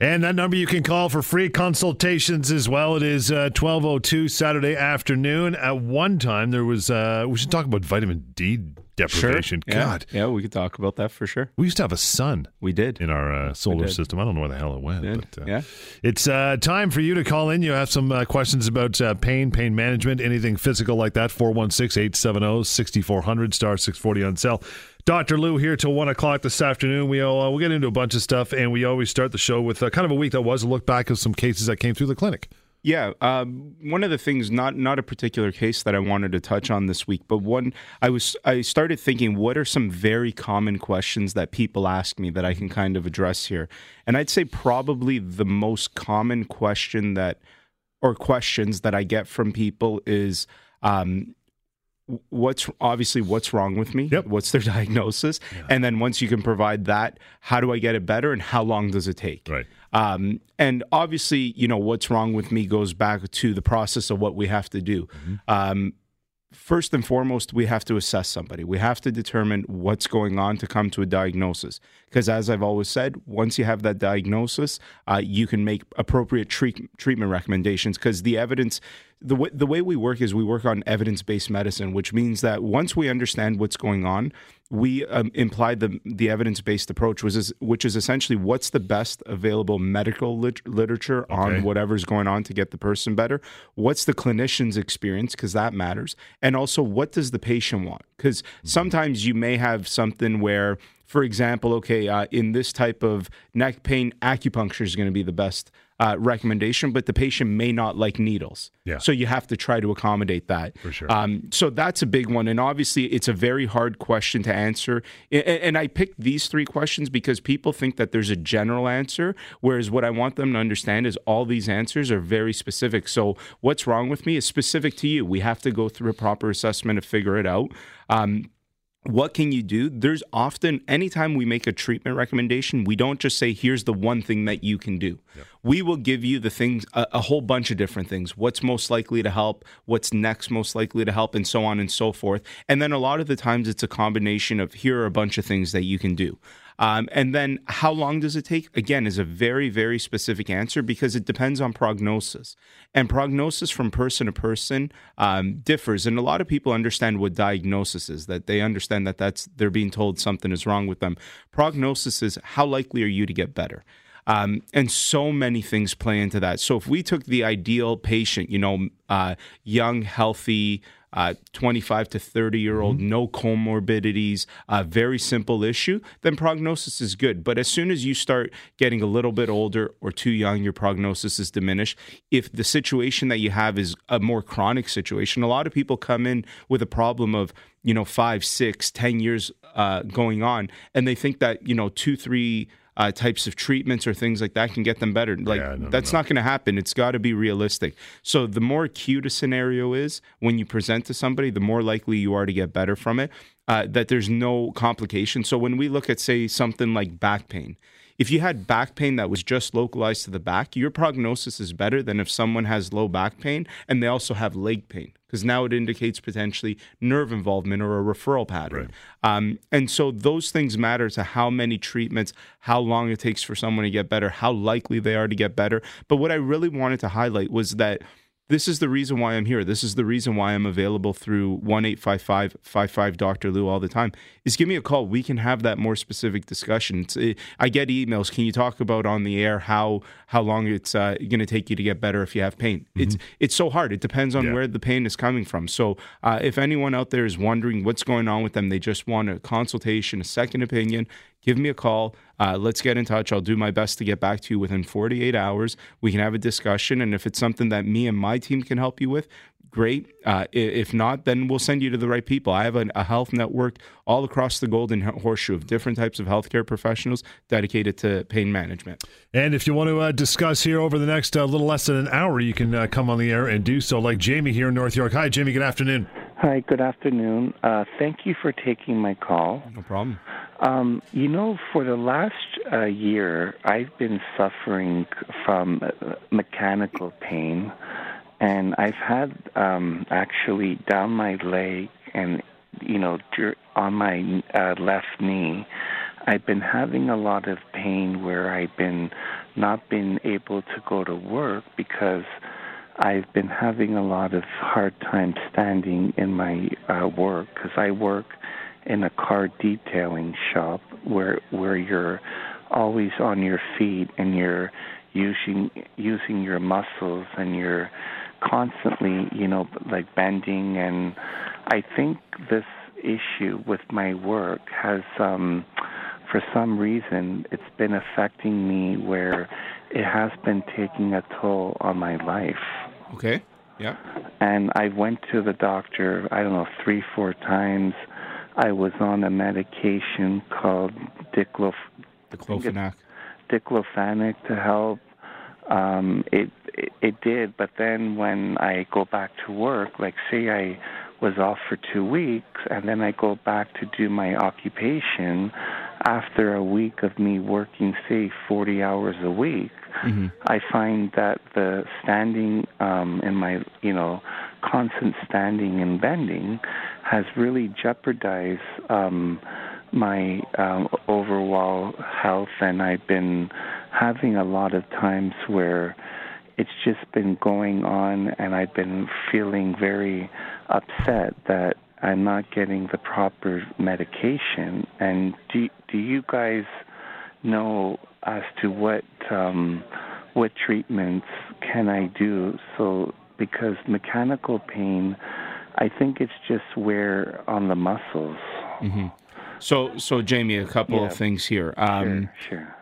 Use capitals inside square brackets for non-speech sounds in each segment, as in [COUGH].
And that number you can call for free consultations as well. It is uh, 1202 Saturday afternoon. At one time, there was, uh, we should talk about vitamin D deprivation. Sure. God. Yeah. we could talk about that for sure. We used to have a sun. We did. In our uh, solar system. I don't know where the hell it went. But, uh, yeah. It's uh, time for you to call in. You have some uh, questions about uh, pain, pain management, anything physical like that. 416 870 6400, star 640 on cell. Dr. Lou here till one o'clock this afternoon. We uh, we'll get into a bunch of stuff, and we always start the show with uh, kind of a week that was a look back of some cases that came through the clinic. Yeah, um, one of the things, not not a particular case that I wanted to touch on this week, but one I was I started thinking, what are some very common questions that people ask me that I can kind of address here? And I'd say probably the most common question that, or questions that I get from people is, um, what's obviously what's wrong with me yep. what's their [LAUGHS] diagnosis yeah. and then once you can provide that how do i get it better and how long does it take right um, and obviously you know what's wrong with me goes back to the process of what we have to do mm-hmm. um, first and foremost, we have to assess somebody. We have to determine what's going on to come to a diagnosis. Because as I've always said, once you have that diagnosis, uh, you can make appropriate treat- treatment recommendations. Because the evidence, the way, the way we work is we work on evidence based medicine, which means that once we understand what's going on, we um, implied the the evidence based approach, was is, which is essentially what's the best available medical lit- literature okay. on whatever's going on to get the person better. What's the clinician's experience because that matters, and also what does the patient want? Because sometimes you may have something where, for example, okay, uh, in this type of neck pain, acupuncture is going to be the best uh, recommendation, but the patient may not like needles. Yeah. So you have to try to accommodate that. For sure. Um, so that's a big one. And obviously, it's a very hard question to answer. And, and I picked these three questions because people think that there's a general answer, whereas what I want them to understand is all these answers are very specific. So what's wrong with me is specific to you. We have to go through a proper assessment to figure it out. Um, what can you do? There's often, anytime we make a treatment recommendation, we don't just say, here's the one thing that you can do. We will give you the things, a, a, whole bunch of different things. What's most likely to help, what's next most likely to help, and so on and so forth. And then a lot of the times it's a combination of here are a bunch of things that you can do. Um, and then how long does it take? Again, is a very, very specific answer because it depends on prognosis. And prognosis from person to person um, differs. And a lot of people understand what diagnosis is, that they understand that that's they're being told something is wrong with them. Prognosis is how likely are you to get better? Um, and so many things play into that. So if we took the ideal patient, you know, uh, young, healthy, uh, 25 to 30 year old, mm-hmm. no comorbidities, uh, very simple issue, then prognosis is good. But as soon as you start getting a little bit older or too young, your prognosis is diminished. If the situation that you have is a more chronic situation, a lot of people come in with a problem of, you know, five, six, ten years uh, going on, and they think that, you know, two, three, uh, types of treatments or things like that can get them better. Like yeah, no, that's no. not going to happen. It's got to be realistic. So the more acute a scenario is when you present to somebody, the more likely you are to get better from it. Uh, that there's no complication. So when we look at say something like back pain, if you had back pain that was just localized to the back, your prognosis is better than if someone has low back pain and they also have leg pain because now it indicates potentially nerve involvement or a referral pattern. Right. Um, and so those things matter to how many treatments, how long it takes for someone to get better, how likely they are to get better. But what I really wanted to highlight was that this is the reason why I'm here. This is the reason why I'm available through 1 855 Dr. Lou all the time. Is give me a call. We can have that more specific discussion. It, eh, I get emails. Can you talk about on the air how how long it's uh, going to take you to get better if you have pain? Mm-hmm. It's it's so hard. It depends on yeah. where the pain is coming from. So uh, if anyone out there is wondering what's going on with them, they just want a consultation, a second opinion give me a call. Uh, let's get in touch. I'll do my best to get back to you within 48 hours. We can have a discussion. And if it's something that me and my team can help you with, great. Uh, if not, then we'll send you to the right people. I have a, a, health network all across the Golden Horseshoe of different types of healthcare professionals dedicated to pain management. And if you want to uh, discuss here over the next uh, little less than an hour, you can uh, come on the air and do so, like Jamie here in North York. Hi, Jamie. Good afternoon. Hi, good afternoon. Uh, thank you for taking my call. No problem. Um, you know, for the last uh, year, I've been suffering from uh, mechanical pain, and I've had um, actually down my leg and you know on my uh, left knee. I've been having a lot of pain where I've been not been able to go to work because I've been having a lot of hard time standing in my uh, work because I work in a car detailing shop where where you're always on your feet and you're using using your muscles and you're constantly you know like bending and I think this issue with my work has um for some reason it's been affecting me where it has been taking a toll on my life. Okay. Yeah. And I went to the doctor, I don't know, three, four times. I was on a medication called diclof- Diclofenac. diclofenac to help. Um, it, it it did, but then when I go back to work, like say I was off for two weeks, and then I go back to do my occupation. After a week of me working, say, 40 hours a week, Mm-hmm. I find that the standing um, in my, you know, constant standing and bending has really jeopardized um, my um, overall health, and I've been having a lot of times where it's just been going on, and I've been feeling very upset that I'm not getting the proper medication. And do do you guys know as to what um, what treatments can I do? So because mechanical pain, I think it's just wear on the muscles. Mm-hmm. So, so Jamie, a couple Yeah. of things here. Um, sure, sure.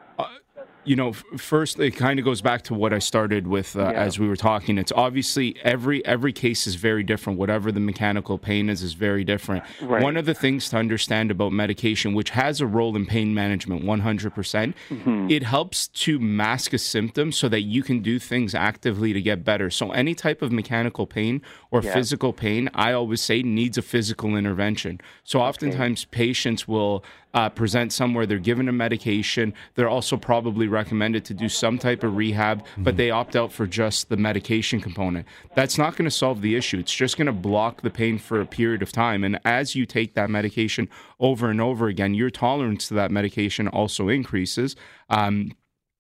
You know, first it kind of goes back to what I started with uh, Yeah. as we were talking. It's obviously every every case is very different. Whatever the mechanical pain is, is very different. Right. One of the things to understand about medication, which has a role in pain management, one hundred percent, Mm-hmm. it helps to mask a symptom so that you can do things actively to get better. So any type of mechanical pain or Yeah. physical pain, I always say needs a physical intervention. So oftentimes patients will uh, present somewhere they're given a medication. They're also probably recommended to do some type of rehab, but they opt out for just the medication component. That's not going to solve the issue. It's just going to block the pain for a period of time. And as you take that medication over and over again, your tolerance to that medication also increases. Um,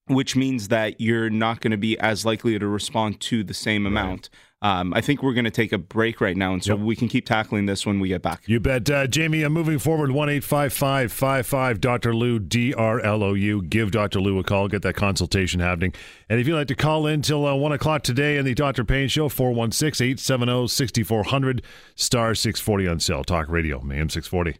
which means that you're not going to be as likely to respond to the same amount. Um, I think we're going to take a break right now, and so Yep. we can keep tackling this when we get back. You bet. Uh, Jamie, I'm moving forward. 1 855 Dr. Lou, D R L O U. Give Dr. Lou a call. Get that consultation happening. And if you'd like to call in till uh, 1 o'clock today on the Dr. Pain Show, 416 870 6400, star 640 on cell. Talk radio, AM 640.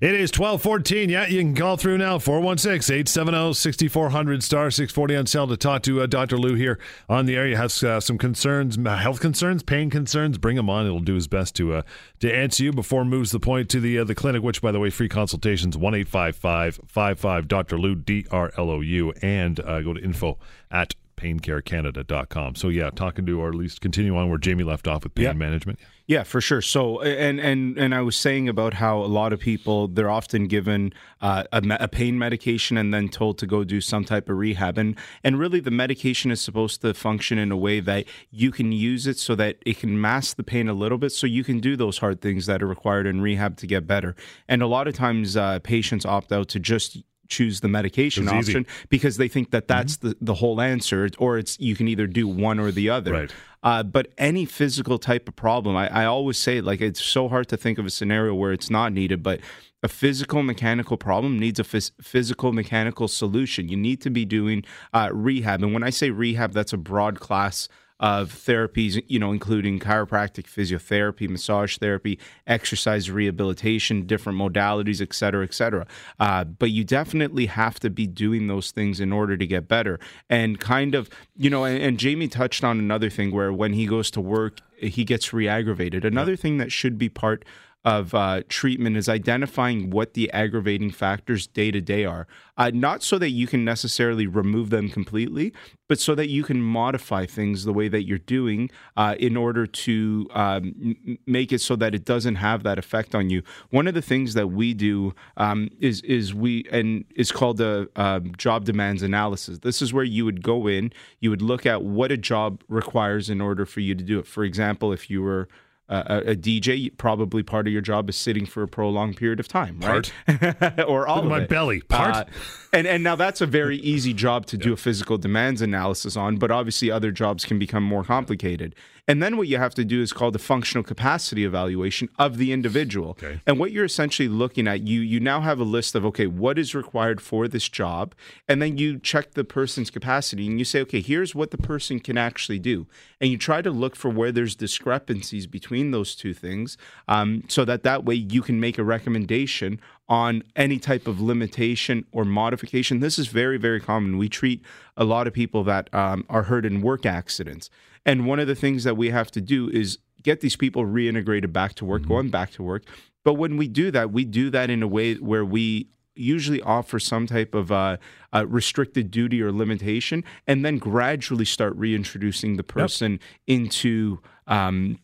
It is 1214. Yeah, you can call through now, 416-870-6400, star 640 on cell to talk to uh, Dr. Lou here on the. You have uh, some concerns, health concerns, pain concerns, bring him on. It'll do his best to uh, to answer you before moves the point to the uh, the clinic, which, by the way, free consultations, 1-855-55 Dr. Lou, D-R-L-O-U, and uh, go to info at paincarecanada.com. So, yeah, talking to, or at least continue on where Jamie left off with pain Yeah. management. Yeah, for sure. So, and and and I was saying about how a lot of people they're often given uh, a, a pain medication and then told to go do some type of rehab, and and really the medication is supposed to function in a way that you can use it so that it can mask the pain a little bit, so you can do those hard things that are required in rehab to get better. And a lot of times, uh, patients opt out to just choose the medication option because they think that that's the, the whole answer or it's you can either do one or the other Right. uh, but any physical type of problem, I, I always say, like, it's so hard to think of a scenario where it's not needed, but a physical mechanical problem needs a phys- physical mechanical solution. You need to be doing uh, rehab. And when I say rehab, that's a broad class of therapies, you know, including chiropractic, physiotherapy, massage therapy, exercise rehabilitation, different modalities, et cetera, et cetera. Uh, but you definitely have to be doing those things in order to get better. And kind of, you know, and, and Jamie touched on another thing where when he goes to work, he gets re-aggravated. Another thing that should be part of uh, treatment is identifying what the aggravating factors day to day are. Uh, not so that you can necessarily remove them completely, but so that you can modify things the way that you're doing uh, in order to um, make it so that it doesn't have that effect on you. One of the things that we do um, is is we and is called a, uh job demands analysis. This is where you would go in, you would look at what a job requires in order for you to do it. For example, if you were a, a DJ, probably part of your job is sitting for a prolonged period of time, right? [LAUGHS] or all of my it. belly. Part. Uh, and and now that's a very [LAUGHS] easy job to do a physical demands analysis on, but obviously other jobs can become more complicated. And then what you have to do is called the functional capacity evaluation of the individual. Okay. And what you're essentially looking at, you you now have a list of okay, what is required for this job, and then you check the person's capacity and you say, okay, here's what the person can actually do, and you try to look for where there's discrepancies between those two things, um, so that that way you can make a recommendation on any type of limitation or modification. This is very very common. We treat a lot of people that um, are hurt in work accidents, and one of the things that we have to do is get these people reintegrated back to work, going back to work. But when we do that, we do that in a way where we usually offer some type of uh, uh, restricted duty or limitation, and then gradually start reintroducing the person into. Um,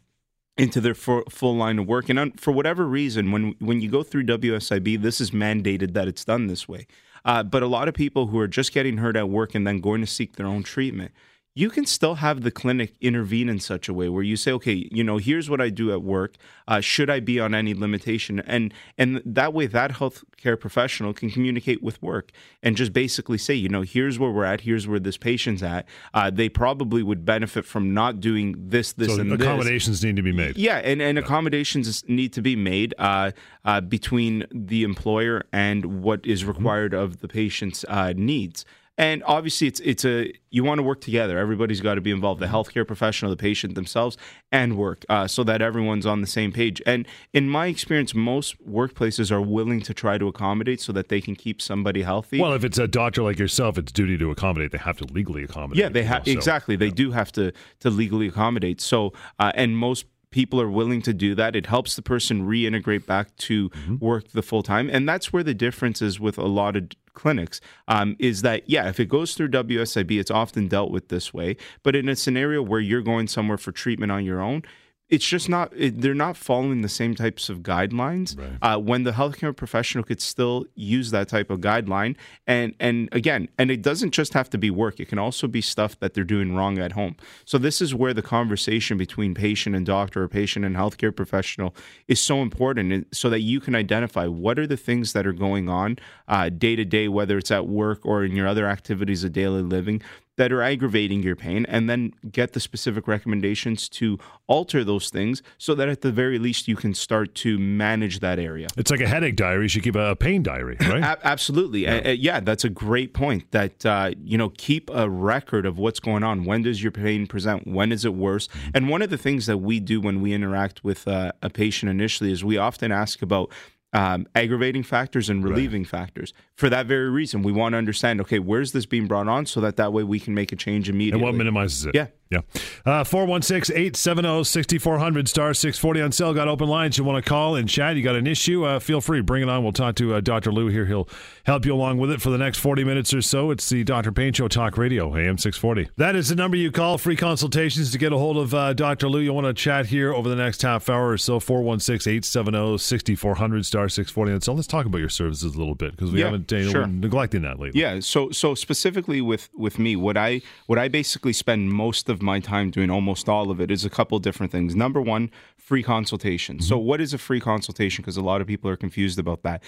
into their full, full line of work, and for whatever reason, when when you go through WSIB, this is mandated that it's done this way. Uh, but a lot of people who are just getting hurt at work and then going to seek their own treatment, you can still have the clinic intervene in such a way where you say, okay, you know, here's what I do at work. Uh, should I be on any limitation? And and that way, that healthcare professional can communicate with work and just basically say, you know, here's where we're at. Here's where this patient's at. Uh, they probably would benefit from not doing this, this, so and this. accommodations need to be made. Yeah, and, and accommodations need to be made uh, uh, between the employer and what is required of the patient's uh, needs. And obviously, it's it's a you want to work together. Everybody's got to be involved: the healthcare professional, the patient themselves, and work, uh, so that everyone's on the same page. And in my experience, most workplaces are willing to try to accommodate so that they can keep somebody healthy. Well, if it's a doctor like yourself, it's duty to accommodate. They have to legally accommodate. Yeah, they have exactly. They do have to to legally accommodate. So, uh, and most people are willing to do that. It helps the person reintegrate back to Mm-hmm. work the full time, and that's where the difference is with a lot of clinics um, is that yeah if it goes through WSIB it's often dealt with this way but in a scenario where you're going somewhere for treatment on your own it's just not it, they're not following the same types of guidelines Right. uh, when the healthcare professional could still use that type of guideline. And and again and it doesn't just have to be work. It can also be stuff that they're doing wrong at home. So this is where the conversation between patient and doctor or patient and healthcare professional is so important so that you can identify what are the things that are going on uh, day to day whether it's at work or in your other activities of daily living that are aggravating your pain and then get the specific recommendations to alter those things so that at the very least you can start to manage that area. It's like a headache diary. You should keep a pain diary, [LAUGHS] right? A- absolutely. Yeah. yeah, that's a great point that uh, you know keep a record of what's going on. When does your pain present? When is it worse? Mm-hmm. And one of the things that we do when we interact with uh, a patient initially is we often ask about um, aggravating factors and relieving factors. For that very reason, we want to understand. Okay, where's this being brought on, so that that way we can make a change immediately. and what minimizes it? Yeah. Yeah. Uh, 416 870 6400 star 640 on sale. Got open lines. You want to call and chat? You got an issue? Uh, feel free. Bring it on. We'll talk to uh, Dr. Lou here. He'll help you along with it for the next 40 minutes or so. It's the Dr. Pain Show Talk Radio, AM 640. That is the number you call. Free consultations to get a hold of uh, Dr. Lou. You want to chat here over the next half hour or so. 416 870 6400 star 640 on sale. Let's talk about your services a little bit because we Yeah, haven't uh, sure. neglecting that lately. Yeah. So so specifically with with me, what I what I basically spend most of my time doing, almost all of it, is a couple different things. Number one, free consultation. So mm-hmm. what is a free consultation? Because a lot of people are confused about that.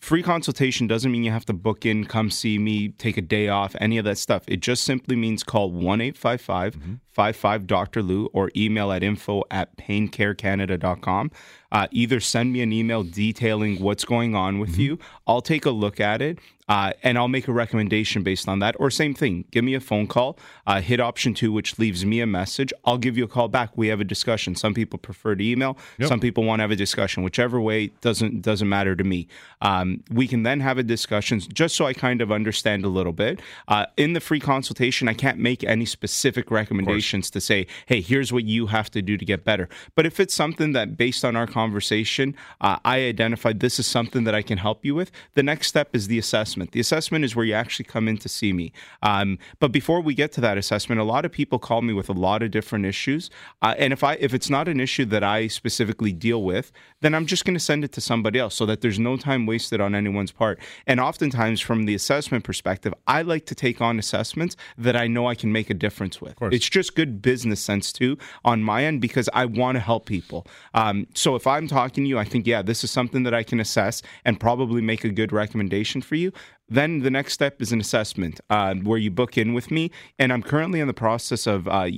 Free consultation doesn't mean you have to book in, come see me, take a day off, any of that stuff. It just simply means call 1 855 55 mm-hmm. Dr. Lou or email at info at paincarecanada.com. Uh, either send me an email detailing what's going on with mm-hmm. you. I'll take a look at it uh, and I'll make a recommendation based on that. Or same thing, give me a phone call, uh, hit option two, which leaves me a message. I'll give you a call back. We have a discussion. Some people prefer to email. Yep. Some people want to have a discussion. Whichever way doesn't doesn't matter to me. Um, we can then have a discussion just so I kind of understand a little bit. Uh, in the free consultation, I can't make any specific recommendations to say, hey, here's what you have to do to get better. But if it's something that based on our conversation, uh, I identified this is something that I can help you with, the next step is the assessment. Assessment. The assessment is where you actually come in to see me. Um, but before we get to that assessment, a lot of people call me with a lot of different issues, uh, and if I if it's not an issue that I specifically deal with, then I'm just going to send it to somebody else so that there's no time wasted on anyone's part. And oftentimes, from the assessment perspective, I like to take on assessments that I know I can make a difference with. It's just good business sense too on my end because I want to help people. Um, so if I'm talking to you, I think yeah, this is something that I can assess and probably make a good recommendation for you. Then the next step is an assessment uh, where you book in with me, and I'm currently in the process of. Uh,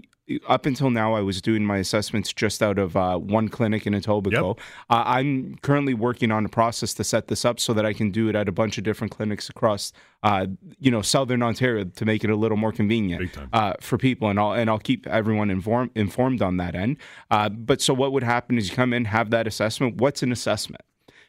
up until now, I was doing my assessments just out of uh, one clinic in Etobicoke. Yep. Uh, I'm currently working on a process to set this up so that I can do it at a bunch of different clinics across, uh, you know, Southern Ontario to make it a little more convenient uh, for people, and I'll and I'll keep everyone informed informed on that end. Uh, but so what would happen is you come in, have that assessment. What's an assessment?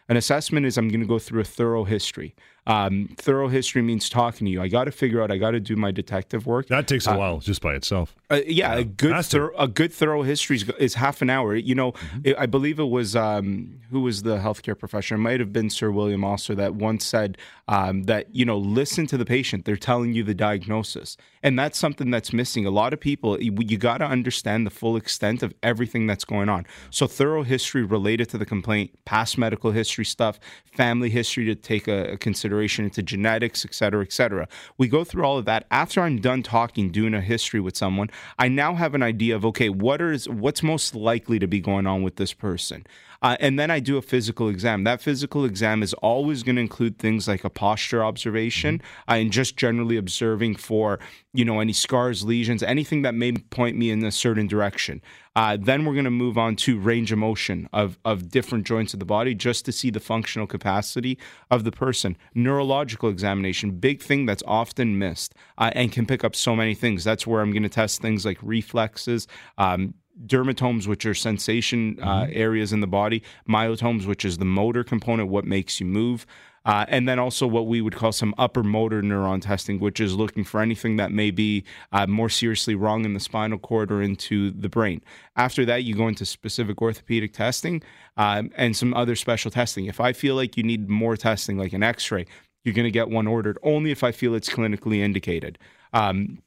An assessment is I'm going to go through a thorough history. Um, thorough history means talking to you. I got to figure out. I got to do my detective work. That takes a while just by itself. Uh, yeah, a good thorough, a good thorough history is, is half an hour. You know, Mm-hmm. it, I believe it was um, who was the healthcare professional. It might have been Sir William Osler that once said um, that you know listen to the patient. They're telling you the diagnosis, and that's something that's missing. A lot of people, you, you got to understand the full extent of everything that's going on. So thorough history related to the complaint, past medical history stuff, family history to take a, a consideration into genetics, et cetera, et cetera. We go through all of that. After I'm done talking, doing a history with someone, I now have an idea of okay, what is what's most likely to be going on with this person. Uh, and then I do a physical exam. That physical exam is always going to include things like a posture observation uh, and just generally observing for, you know, any scars, lesions, anything that may point me in a certain direction. Uh, then we're going to move on to range of motion of, of different joints of the body just to see the functional capacity of the person. Neurological examination, big thing that's often missed uh, and can pick up so many things. That's where I'm going to test things like reflexes, um, dermatomes, which are sensation uh, areas in the body, myotomes, which is the motor component, what makes you move. Uh, and then also what we would call some upper motor neuron testing, which is looking for anything that may be uh, more seriously wrong in the spinal cord or into the brain. After that, you go into specific orthopedic testing um, and some other special testing. If I feel like you need more testing, like an x ray, you're going to get one ordered only if I feel it's clinically indicated. Um,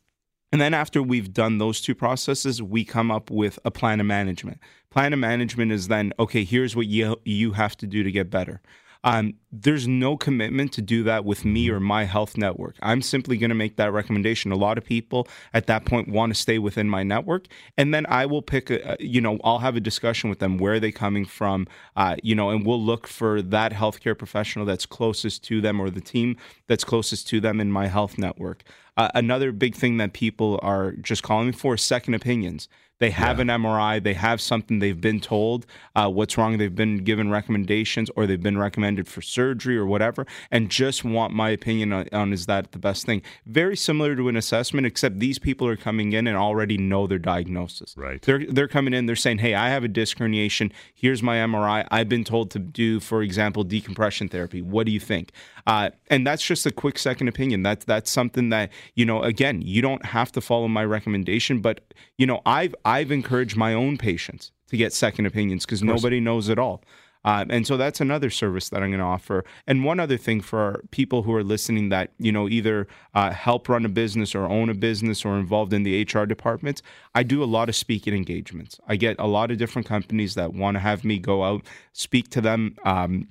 and then after we've done those two processes, we come up with a plan of management. Plan of management is then okay. Here's what you you have to do to get better. Um, there's no commitment to do that with me or my health network. I'm simply going to make that recommendation. A lot of people at that point want to stay within my network, and then I will pick a, you know, I'll have a discussion with them. Where are they coming from? Uh, you know, and we'll look for that healthcare professional that's closest to them or the team that's closest to them in my health network. Uh, another big thing that people are just calling for is second opinions. They have an MRI, they have something they've been told uh, what's wrong, they've been given recommendations or they've been recommended for surgery or whatever, and just want my opinion on, on is that the best thing. Very similar to an assessment, except these people are coming in and already know their diagnosis. Right. They're they're coming in. They're saying, "Hey, I have a disc herniation. Here's my MRI. I've been told to do, for example, decompression therapy. What do you think?" Uh, and that's just a quick second opinion. That's that's something that you know. Again, you don't have to follow my recommendation, but you know, I've I've encouraged my own patients to get second opinions because nobody knows it all. Um, and so that's another service that I'm going to offer. And one other thing for people who are listening that you know either uh, help run a business or own a business or involved in the HR departments, I do a lot of speaking engagements. I get a lot of different companies that want to have me go out speak to them. Um,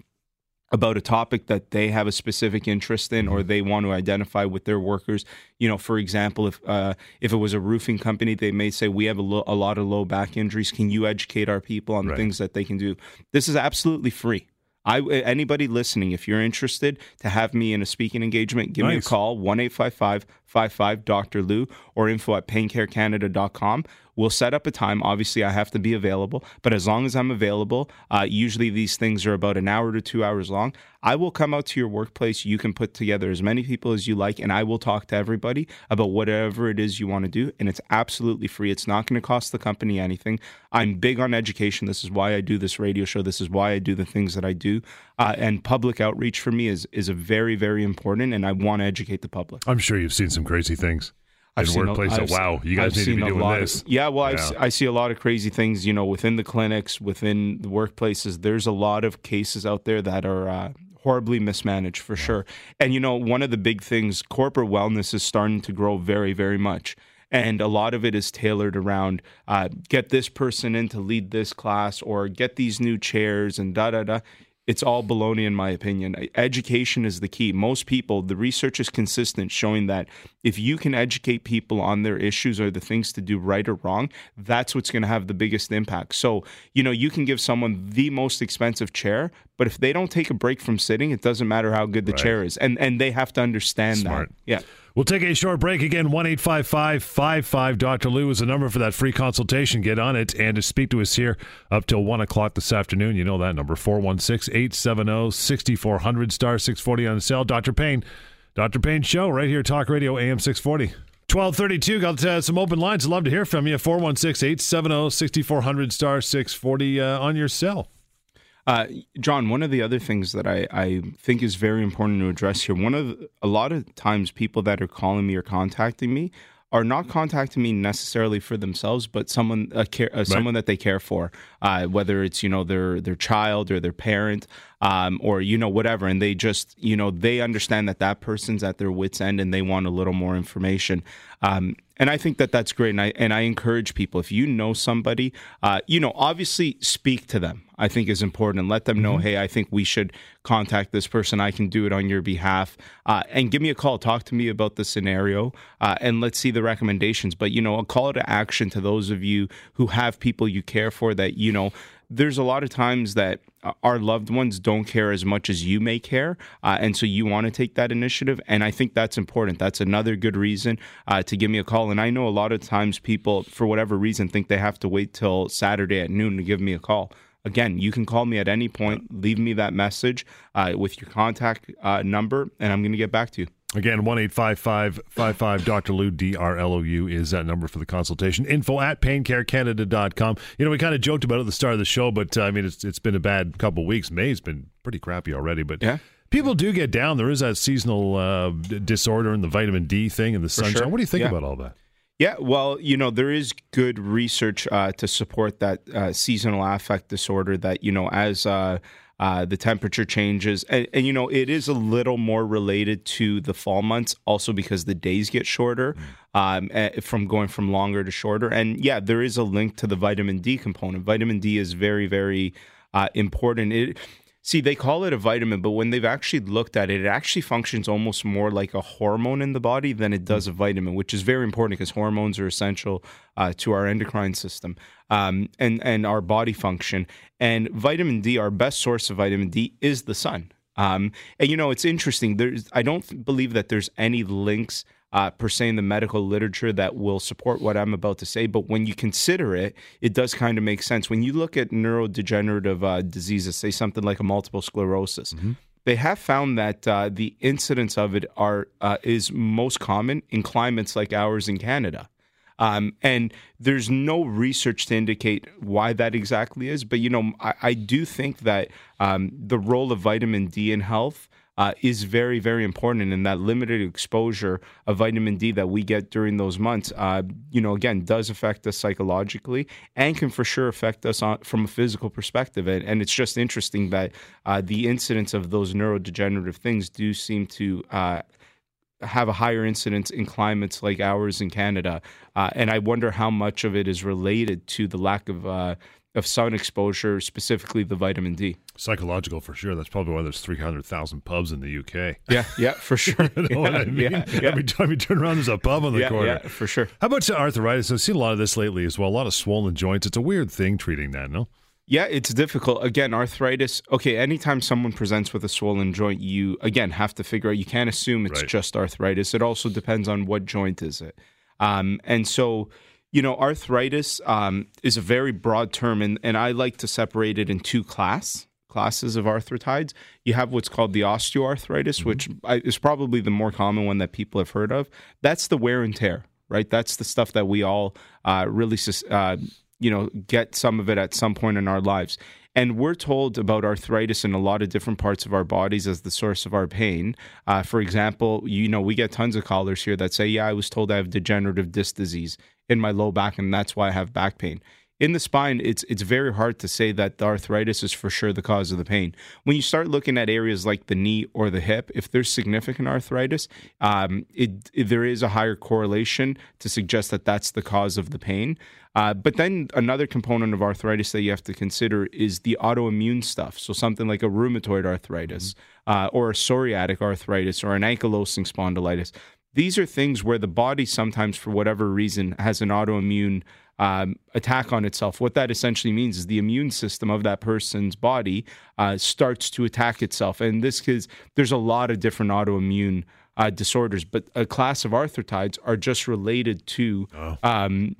about a topic that they have a specific interest in or they want to identify with their workers. You know, for example, if uh, if it was a roofing company, they may say we have a, lo- a lot of low back injuries. Can you educate our people on the Right. things that they can do? This is absolutely free. I anybody listening, if you're interested to have me in a speaking engagement, give me a Nice. call one eight five five five five Dr. Lou or info at paincarecanada.com. We'll set up a time. Obviously, I have to be available, but as long as I'm available, uh, usually these things are about an hour to two hours long. I will come out to your workplace. You can put together as many people as you like, and I will talk to everybody about whatever it is you want to do. And it's absolutely free. It's not going to cost the company anything. I'm big on education. This is why I do this radio show. This is why I do the things that I do. Uh, and public outreach for me is is a very very important, and I want to educate the public. I'm sure you've seen some crazy things in seen workplace. I've- that, wow, you guys I've need to be a doing this. Of, yeah, well, I've, Yeah. I see a lot of crazy things, you know, within the clinics, within the workplaces. There's a lot of cases out there that are uh, horribly mismanaged for sure. And you know, one of the big things, corporate wellness is starting to grow very, very much. And a lot of it is tailored around uh, get this person in to lead this class or get these new chairs and da da da it's all baloney in my opinion. Education is the key. Most people, the research is consistent showing that if you can educate people on their issues or the things to do right or wrong, that's what's going to have the biggest impact. So, you know, you can give someone the most expensive chair, but if they don't take a break from sitting, it doesn't matter how good the right. chair is. And and they have to understand Smart. that. Yeah. We'll take a short break again. 1 55 Dr. Lou is the number for that free consultation. Get on it and to speak to us here up till 1 o'clock this afternoon. You know that number 416 870 6400 star 640 on cell. Dr. Pain, Dr. Pain Show right here, Talk Radio AM 640. 1232, got uh, some open lines. Love to hear from you. 416 870 6400 star 640 uh, on your cell. Uh, John, one of the other things that I, I think is very important to address here, one of the, a lot of times people that are calling me or contacting me are not contacting me necessarily for themselves, but someone a care, uh, right. someone that they care for, uh, whether it's you know their their child or their parent, um, or you know whatever, and they just you know they understand that that person's at their wits end and they want a little more information. Um, and I think that that's great. And I and I encourage people if you know somebody, uh, you know, obviously speak to them. I think is important and let them know, mm-hmm. hey, I think we should contact this person. I can do it on your behalf, uh, and give me a call. Talk to me about the scenario, uh, and let's see the recommendations. But you know, a call to action to those of you who have people you care for that you know there's a lot of times that uh, our loved ones don't care as much as you may care. Uh, and so you want to take that initiative. And I think that's important. That's another good reason uh, to give me a call. And I know a lot of times people, for whatever reason, think they have to wait till Saturday at noon to give me a call. Again, you can call me at any point, leave me that message uh, with your contact uh, number, and I'm going to get back to you. Again, 1 855 Dr. Lou, D R L O U, is that number for the consultation. Info at paincarecanada.com. You know, we kind of joked about it at the start of the show, but uh, I mean, it's it's been a bad couple weeks. May's been pretty crappy already, but yeah. people do get down. There is that seasonal uh, disorder and the vitamin D thing and the sunshine. Sure. What do you think yeah. about all that? Yeah, well, you know, there is good research uh, to support that uh, seasonal affect disorder that, you know, as uh, uh, the temperature changes. And, and, you know, it is a little more related to the fall months, also because the days get shorter mm. um, eh, from going from longer to shorter. And yeah, there is a link to the vitamin D component. Vitamin D is very, very uh, important. It, See, they call it a vitamin, but when they've actually looked at it, it actually functions almost more like a hormone in the body than it does a vitamin, which is very important because hormones are essential uh, to our endocrine system um, and and our body function. And vitamin D, our best source of vitamin D, is the sun. Um, and you know, it's interesting. There's, I don't believe that there's any links uh, per se in the medical literature that will support what I'm about to say. But when you consider it, it does kind of make sense. When you look at neurodegenerative uh, diseases, say something like a multiple sclerosis. Mm-hmm. They have found that uh, the incidence of it are uh, is most common in climates like ours in Canada. Um, and there's no research to indicate why that exactly is. But, you know, I, I do think that um, the role of vitamin D in health uh, is very, very important. And that limited exposure of vitamin D that we get during those months, uh, you know, again, does affect us psychologically and can for sure affect us on, from a physical perspective. And, and it's just interesting that uh, the incidence of those neurodegenerative things do seem to uh, have a higher incidence in climates like ours in Canada. Uh, and I wonder how much of it is related to the lack of uh, of sun exposure, specifically the vitamin D. Psychological for sure. That's probably why there's 300,000 pubs in the UK. Yeah, yeah, for [LAUGHS] sure. you know yeah, what I mean? Yeah, yeah. Every time you turn around, there's a pub on the yeah, corner. Yeah, for sure. How about arthritis? I've seen a lot of this lately as well. A lot of swollen joints. It's a weird thing treating that, no? Yeah, it's difficult. Again, arthritis. Okay, anytime someone presents with a swollen joint, you again have to figure out. You can't assume it's right. just arthritis. It also depends on what joint is it. Um, and so you know, arthritis um, is a very broad term, and, and I like to separate it in two class classes of arthritides. You have what's called the osteoarthritis, mm-hmm. which is probably the more common one that people have heard of. That's the wear and tear, right? That's the stuff that we all uh, really, uh, you know, get some of it at some point in our lives. And we're told about arthritis in a lot of different parts of our bodies as the source of our pain. Uh, for example, you know, we get tons of callers here that say, Yeah, I was told I have degenerative disc disease in my low back, and that's why I have back pain. in the spine, it's it's very hard to say that the arthritis is for sure the cause of the pain. When you start looking at areas like the knee or the hip, if there's significant arthritis, um, it, it, there is a higher correlation to suggest that that's the cause of the pain. Uh, but then another component of arthritis that you have to consider is the autoimmune stuff. So something like a rheumatoid arthritis mm-hmm. uh, or a psoriatic arthritis or an ankylosing spondylitis. These are things where the body sometimes, for whatever reason, has an autoimmune um, attack on itself. What that essentially means is the immune system of that person's body uh, starts to attack itself. And this is there's a lot of different autoimmune uh, disorders, but a class of arthritides are just related to. Oh. Um,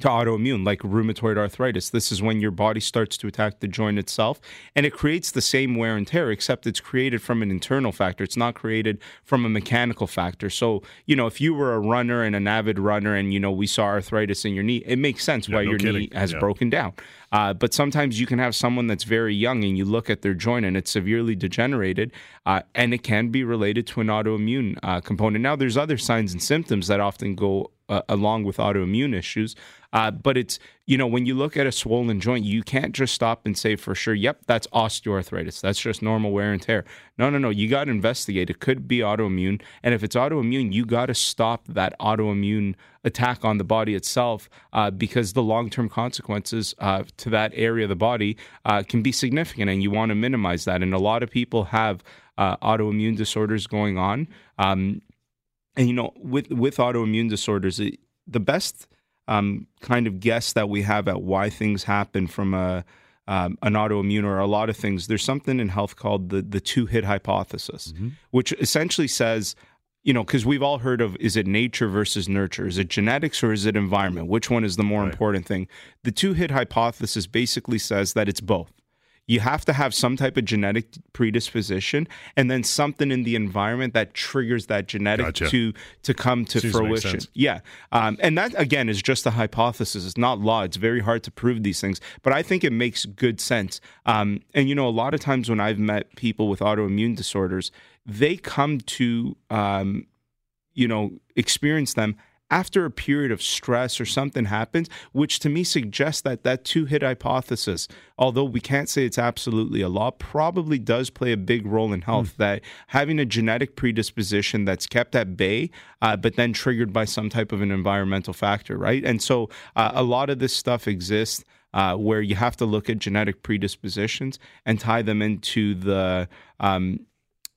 to autoimmune, like rheumatoid arthritis. This is when your body starts to attack the joint itself, and it creates the same wear and tear, except it's created from an internal factor. It's not created from a mechanical factor. So, you know, if you were a runner and an avid runner, and you know we saw arthritis in your knee, it makes sense yeah, why no your kidding. knee has yeah. broken down. Uh, but sometimes you can have someone that's very young and you look at their joint and it's severely degenerated, uh, and it can be related to an autoimmune uh, component. Now, there's other signs and symptoms that often go uh, along with autoimmune issues. Uh, but it's, you know, when you look at a swollen joint, you can't just stop and say for sure, yep, that's osteoarthritis. That's just normal wear and tear. No, no, no. You got to investigate. It could be autoimmune. And if it's autoimmune, you got to stop that autoimmune attack on the body itself uh, because the long term consequences uh, to that area of the body uh, can be significant. And you want to minimize that. And a lot of people have uh, autoimmune disorders going on. Um, and you know, with with autoimmune disorders, it, the best um, kind of guess that we have at why things happen from a um, an autoimmune or a lot of things. There's something in health called the the two hit hypothesis, mm-hmm. which essentially says, you know, because we've all heard of is it nature versus nurture? Is it genetics or is it environment? Which one is the more right. important thing? The two hit hypothesis basically says that it's both you have to have some type of genetic predisposition and then something in the environment that triggers that genetic gotcha. to to come to Seems fruition. To yeah, um, and that again is just a hypothesis. It's not law. It's very hard to prove these things, but I think it makes good sense. Um, and you know, a lot of times when I've met people with autoimmune disorders, they come to um, you know experience them after a period of stress or something happens, which to me suggests that that two hit hypothesis, although we can't say it's absolutely a law, probably does play a big role in health. Mm. That having a genetic predisposition that's kept at bay, uh, but then triggered by some type of an environmental factor, right? And so uh, a lot of this stuff exists. Uh, where you have to look at genetic predispositions and tie them into the um,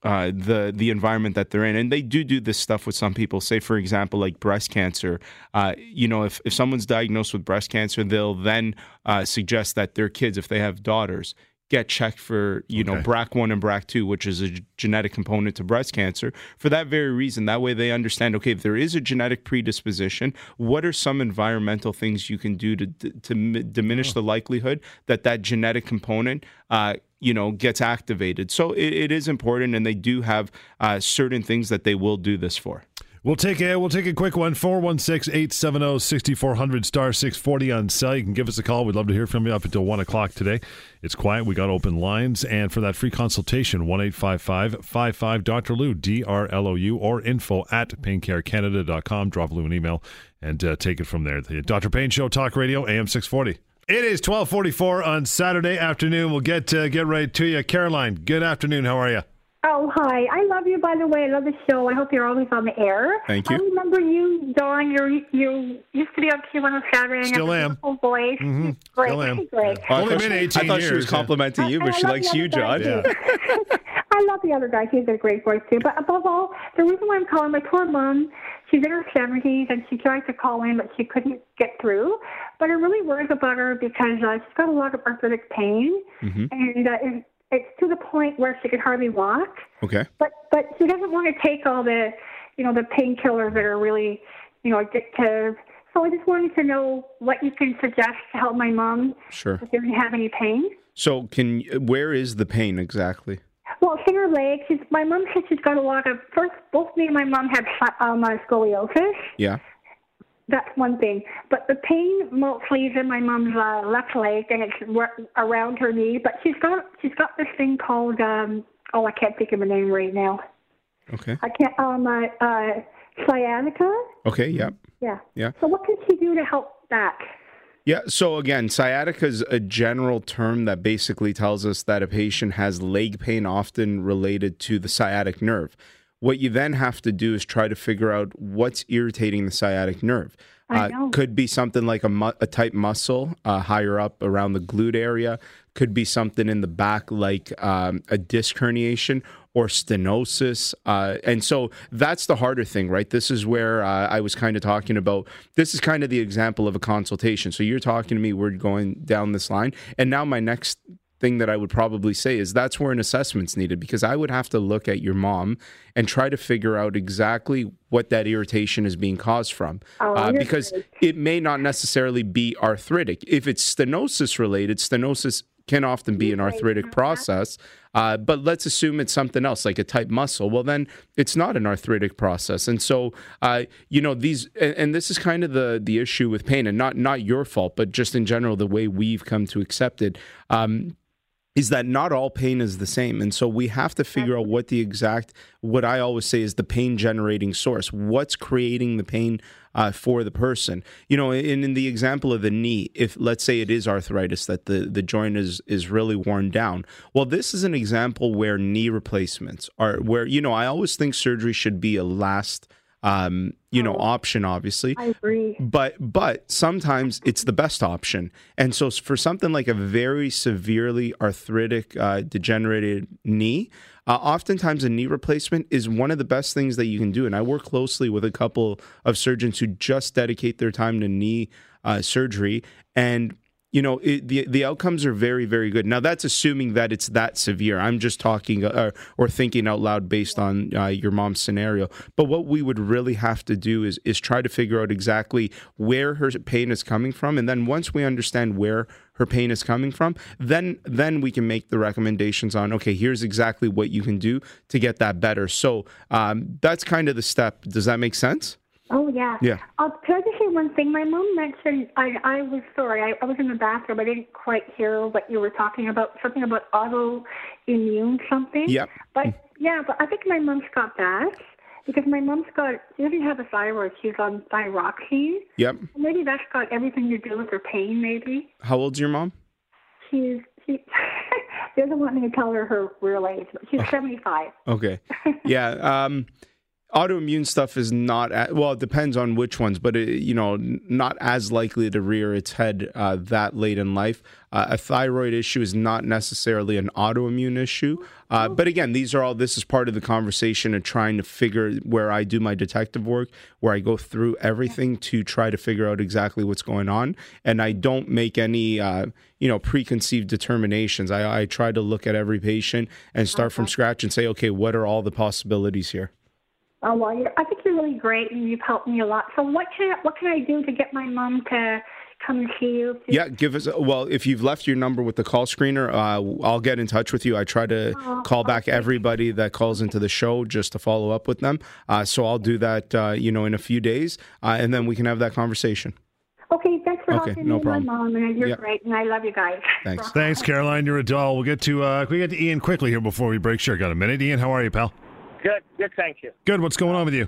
uh, the the environment that they're in, and they do do this stuff with some people. Say, for example, like breast cancer. Uh, you know, if if someone's diagnosed with breast cancer, they'll then uh, suggest that their kids, if they have daughters, get checked for you okay. know BRCA1 and BRCA2, which is a genetic component to breast cancer, for that very reason. That way, they understand. Okay, if there is a genetic predisposition, what are some environmental things you can do to to diminish oh. the likelihood that that genetic component uh, you know gets activated. So it, it is important, and they do have uh, certain things that they will do this for. We'll take a we'll take a quick one 416-870-6400 star 640 on cell. You can give us a call. We'd love to hear from you up until one o'clock today. It's quiet. We got open lines, and for that free consultation, one eight five five five five Dr. Lou D R L O U or info at paincarecanada.com. Drop Lou an email and uh, take it from there. The Dr. Pain Show Talk Radio AM six forty. It is twelve forty four on Saturday afternoon. We'll get uh, get right to you, Caroline. Good afternoon. How are you? Oh, hi. I love you, by the way. I love the show. I hope you're always on the air. Thank you. I remember you, Don. You you used to be on Q107. Still am. voice. Mm-hmm. Great. Still am. Great. Yeah. Only been 18 I thought years, she was complimenting you, but she likes you, John. Yeah. [LAUGHS] I love the other guy. He's a great voice, too. But above all, the reason why I'm calling my poor mom, she's in her 70s and she tried to call in, but she couldn't get through. But it really worries about her because uh, she's got a lot of arthritic pain. Mm-hmm. And uh, it's to the point where she can hardly walk. Okay. But but she doesn't want to take all the, you know, the painkillers that are really, you know, addictive. So I just wanted to know what you can suggest to help my mom. Sure. If doesn't have any pain. So can where is the pain exactly? Well, it's in her leg. She's my mom said she's got a lot of. First, both me and my mom have um, uh, scoliosis. Yeah. That's one thing. But the pain mostly is in my mom's uh, left leg, and it's around her knee. But she's got she's got this thing called um oh I can't think of the name right now. Okay. I can't um uh, uh sciatica. Okay. Yeah. Yeah. Yeah. So what can she do to help that? Yeah. So again, sciatica is a general term that basically tells us that a patient has leg pain often related to the sciatic nerve. What you then have to do is try to figure out what's irritating the sciatic nerve. Uh, could be something like a, mu- a tight muscle uh, higher up around the glute area. Could be something in the back like um, a disc herniation or stenosis. Uh, and so that's the harder thing, right? This is where uh, I was kind of talking about. This is kind of the example of a consultation. So you're talking to me, we're going down this line. And now my next thing that I would probably say is that's where an assessment's needed because I would have to look at your mom and try to figure out exactly what that irritation is being caused from. Oh, uh, because it may not necessarily be arthritic. If it's stenosis related, stenosis can often be an arthritic process. Uh, but let's assume it's something else, like a tight muscle. Well, then it's not an arthritic process. And so, uh, you know, these, and, and this is kind of the the issue with pain, and not not your fault, but just in general, the way we've come to accept it. Um, is that not all pain is the same and so we have to figure out what the exact what i always say is the pain generating source what's creating the pain uh, for the person. You know in, in the example of the knee if let's say it is arthritis that the, the joint is is really worn down. Well this is an example where knee replacements are where you know i always think surgery should be a last um, you know option obviously. I agree. but but sometimes it's the best option. And so for something like a very severely arthritic uh, degenerated knee uh, oftentimes a knee replacement is one of the best things that you can do and i work closely with a couple of surgeons who just dedicate their time to knee uh, surgery and you know it, the the outcomes are very very good. Now that's assuming that it's that severe. I'm just talking uh, or thinking out loud based on uh, your mom's scenario. But what we would really have to do is is try to figure out exactly where her pain is coming from. And then once we understand where her pain is coming from then then we can make the recommendations on okay here's exactly what you can do to get that better. So um, that's kind of the step. Does that make sense Oh yeah. Yeah. Uh, can I just say one thing? My mom mentioned. I I was sorry. I, I was in the bathroom. I didn't quite hear what you were talking about. Something about autoimmune something. Yep. But yeah, but I think my mom's got that because my mom's got. She doesn't have a thyroid. She's on thyroxine. yep Maybe that's got everything to do with her pain. Maybe how old's your mom she's she. [LAUGHS] doesn't want me to tell her her real age, but she's seventy five. Okay. [LAUGHS] Yeah. Um, autoimmune stuff is not a well. It depends on which ones, but it, you know, not as likely to rear its head uh, that late in life. Uh, a thyroid issue is not necessarily an autoimmune issue. Uh, but again, these are all. This is part of the conversation of trying to figure where I do my detective work, where I go through everything to try to figure out exactly what's going on, and I don't make any. Uh, you know, preconceived determinations. I, I try to look at every patient and start from scratch and say, okay, what are all the possibilities here? Oh well, you're, I think you're really great, and you've helped me a lot. So what can I, what can I do to get my mom to come and see you? Yeah, give us. Well, if you've left your number with the call screener, uh, I'll get in touch with you. I try to call back everybody that calls into the show just to follow up with them. Uh, so I'll do that, uh, you know, in a few days, uh, and then we can have that conversation. Okay, thanks for Okay, helping no me, problem. my mom, and you're Yeah. great, and I love you guys. [LAUGHS] Thanks. Thanks, Caroline. You're a doll. We'll get to uh, we get to Ian quickly here before we break. Sure, got a minute. Ian, how are you, pal? Good, good, thank you. Good. What's going on with you?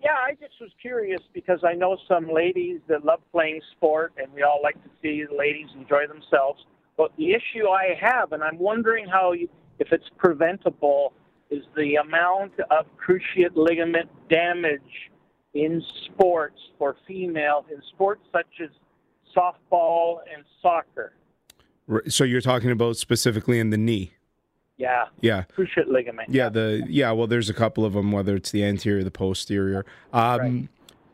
Yeah, I just was curious because I know some ladies that love playing sport, and we all like to see the ladies enjoy themselves. But the issue I have, and I'm wondering how, you, if it's preventable, is the amount of cruciate ligament damage in sports for female in sports such as softball and soccer. So you're talking about specifically in the knee. Yeah, Yeah. cruciate ligament. Yeah, the yeah, well there's a couple of them whether it's the anterior or the posterior. Um Right.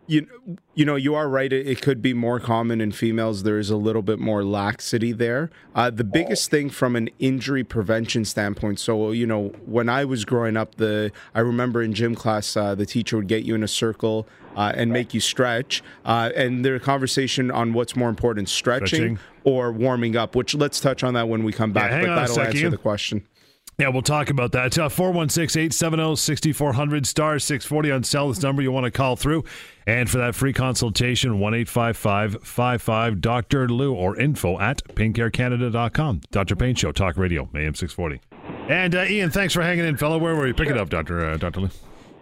you you know, you are right it, it could be more common in females there is a little bit more laxity there. Uh, the biggest thing from an injury prevention standpoint. So, you know, when I was growing up the I remember in gym class uh, the teacher would get you in a circle uh, and make you stretch. Uh, and there's a conversation on what's more important, stretching, Stretching. or warming up, which let's touch on that when we come back. hang but on a that'll answer the question. Yeah, we'll talk about that. Uh, 416 870 6400 star 640 on cell. This number you want to call through. And for that free consultation, 1 855 55 Dr. Lou or info at paincarecanada.com. Dr. Pain Show, Talk Radio, AM 640. And uh, Ian, thanks for hanging in, fellow. Where were you? Pick it up, Dr. Uh, Dr. Lou.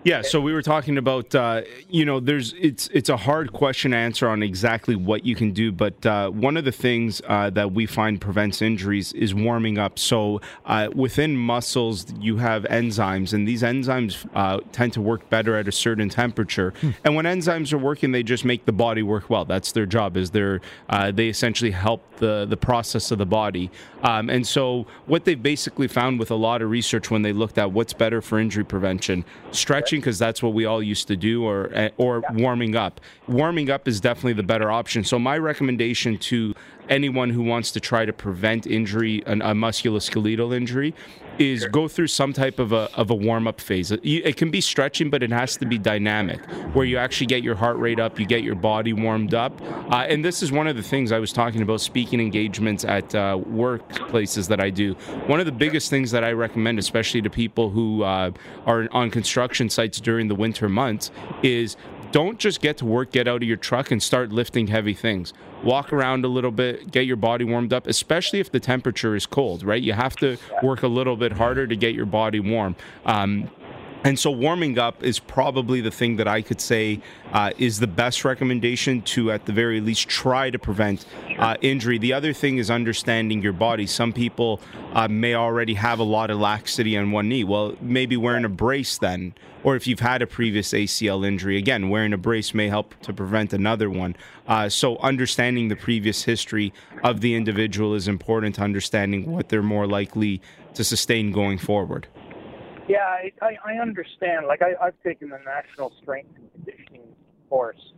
Yeah, so we were talking about uh, you know there's it's it's a hard question to answer on exactly what you can do, but uh, one of the things uh, that we find prevents injuries is warming up. So uh, within muscles, you have enzymes, and these enzymes uh, tend to work better at a certain temperature. Hmm. And when enzymes are working, they just make the body work well. That's their job. Is they uh, they essentially help the the process of the body. Um, and so what they've basically found with a lot of research when they looked at what's better for injury prevention, stretch because that's what we all used to do, or eh, or warming up. Warming up is definitely the better option. So my recommendation to anyone who wants to try to prevent injury, a musculoskeletal injury, is go through some type of a, of a warm up phase. It, it, can be stretching, but it has to be dynamic, where you actually get your heart rate up, you get your body warmed up. Uh, and this is one of the things I was talking about speaking engagements at uh, workplaces that I do. One of the biggest things that I recommend, especially to people who uh, are on construction sites during the winter months, is don't just get to work, get out of your truck, and start lifting heavy things. Walk around a little bit, get your body warmed up, especially if the temperature is cold, right? You have to work a little bit harder to get your body warm. Um, and so, warming up is probably the thing that I could say uh, is the best recommendation to, at the very least, try to prevent uh, injury. The other thing is understanding your body. Some people uh, may already have a lot of laxity on one knee. Well, maybe wearing a brace then, or if you've had a previous ACL injury, again, wearing a brace may help to prevent another one. Uh, so, understanding the previous history of the individual is important to understanding what they're more likely to sustain going forward. Yeah, I, I, I understand. Like I, I've taken the national strength and conditioning course,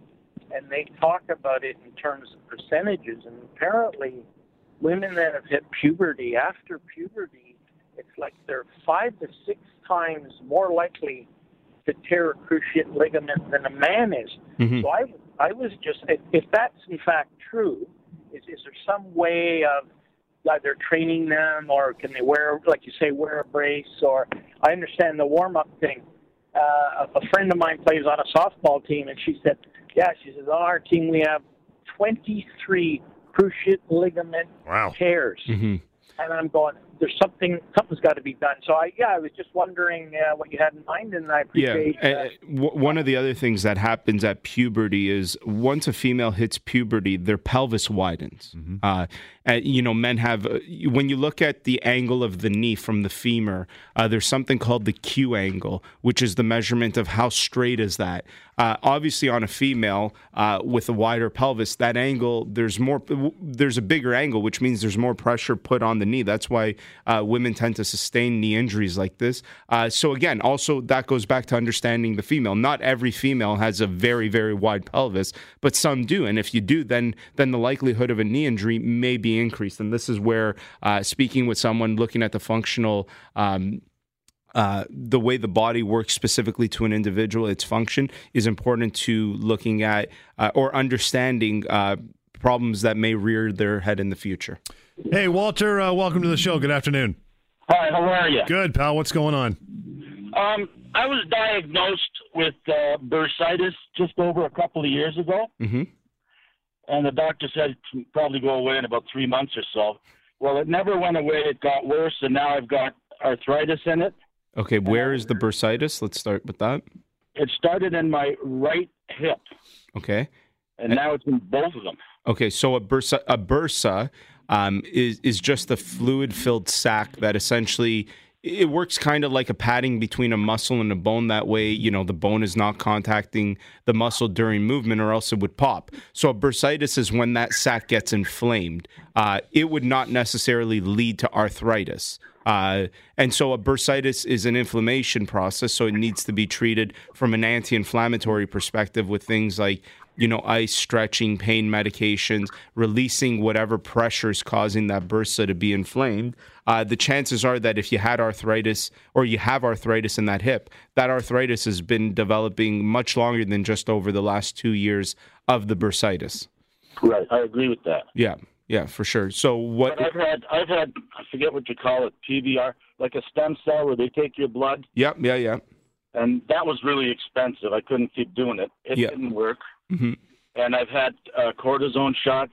and they talk about it in terms of percentages. And apparently, women that have hit puberty after puberty, it's like they're five to six times more likely to tear a cruciate ligament than a man is. Mm-hmm. So I, I was just, if, if that's in fact true, is, is there some way of either training them or can they wear, like you say, wear a brace? Or I understand the warm up thing. Uh, a friend of mine plays on a softball team, and she said, "Yeah, she says on our team we have 23 cruciate ligament wow. tears." Mm-hmm. And I'm going, there's something something's got to be done. So I yeah, I was just wondering uh, what you had in mind, and I appreciate. Yeah, uh, w- one of the other things that happens at puberty is once a female hits puberty, their pelvis widens. Mm-hmm. Uh, you know, men have uh, when you look at the angle of the knee from the femur, uh, there's something called the Q angle, which is the measurement of how straight is that. Uh, obviously, on a female uh, with a wider pelvis, that angle there's more there's a bigger angle, which means there's more pressure put on the knee. That's why uh, women tend to sustain knee injuries like this. Uh, so again, also that goes back to understanding the female. Not every female has a very very wide pelvis, but some do, and if you do, then then the likelihood of a knee injury may be increased. And this is where uh, speaking with someone looking at the functional. Um, uh, the way the body works specifically to an individual, its function is important to looking at uh, or understanding uh, problems that may rear their head in the future. Hey, Walter, uh, welcome to the show. Good afternoon. Hi, how are you? Good, pal. What's going on? Um, I was diagnosed with uh, bursitis just over a couple of years ago. Mm-hmm. And the doctor said it probably go away in about three months or so. Well, it never went away. It got worse, and now I've got arthritis in it. Okay, where is the bursitis? Let's start with that. It started in my right hip. Okay. And now it's in both of them. Okay, so a bursa, a bursa um, is is just a fluid filled sac that essentially it works kind of like a padding between a muscle and a bone. That way, you know, the bone is not contacting the muscle during movement, or else it would pop. So, a bursitis is when that sac gets inflamed. Uh, it would not necessarily lead to arthritis. Uh, and so, a bursitis is an inflammation process, so it needs to be treated from an anti inflammatory perspective with things like you know, ice, stretching, pain medications, releasing whatever pressure is causing that bursa to be inflamed, uh, the chances are that if you had arthritis or you have arthritis in that hip, that arthritis has been developing much longer than just over the last two years of the bursitis. Right, I agree with that. Yeah, yeah, for sure. So what? But I've had, I've had, I forget what you call it, PBR, like a stem cell where they take your blood. Yep, yeah, yeah. And that was really expensive. I couldn't keep doing it. It yep. didn't work. Mm-hmm. And I've had uh, cortisone shots.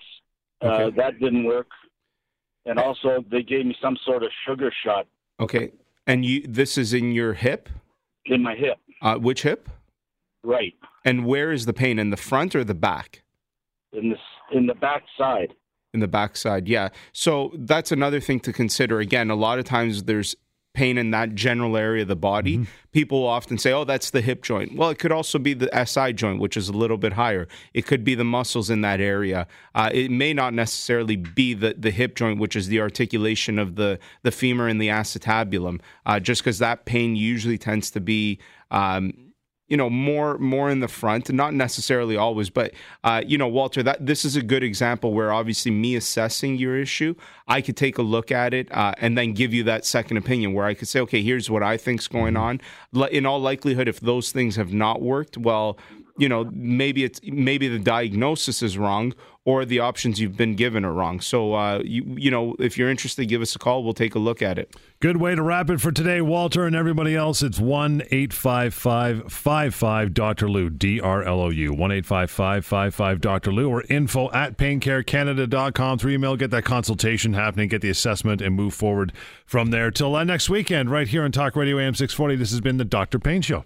Uh, okay. that didn't work. And also, they gave me some sort of sugar shot. Okay. And you, this is in your hip? In my hip. Uh, which hip? Right. And where is the pain? In the front or the back? In the in the back side. In the backside. yeah. So that's another thing to consider. Again, a lot of times there's pain in that general area of the body. Mm-hmm. People often say, oh, that's the hip joint. Well, it could also be the SI joint, which is a little bit higher. It could be the muscles in that area. Uh, it may not necessarily be the, the hip joint, which is the articulation of the, the femur and the acetabulum, uh, just because that pain usually tends to be. Um, you know more more in the front not necessarily always but uh, you know walter that this is a good example where obviously me assessing your issue i could take a look at it uh, and then give you that second opinion where i could say okay here's what i think's going mm-hmm. on in all likelihood if those things have not worked well you know maybe it's maybe the diagnosis is wrong or the options you've been given are wrong. So uh, you you know if you're interested, give us a call. We'll take a look at it. Good way to wrap it for today, Walter and everybody else. It's one eight five five five five Dr. Lou D R L O U one eight five five five five Dr. Lou or info at paincarecanada.com through email. Get that consultation happening, get the assessment, and move forward from there. Till uh, next weekend, right here on Talk Radio AM six forty. This has been the Dr. Pain Show.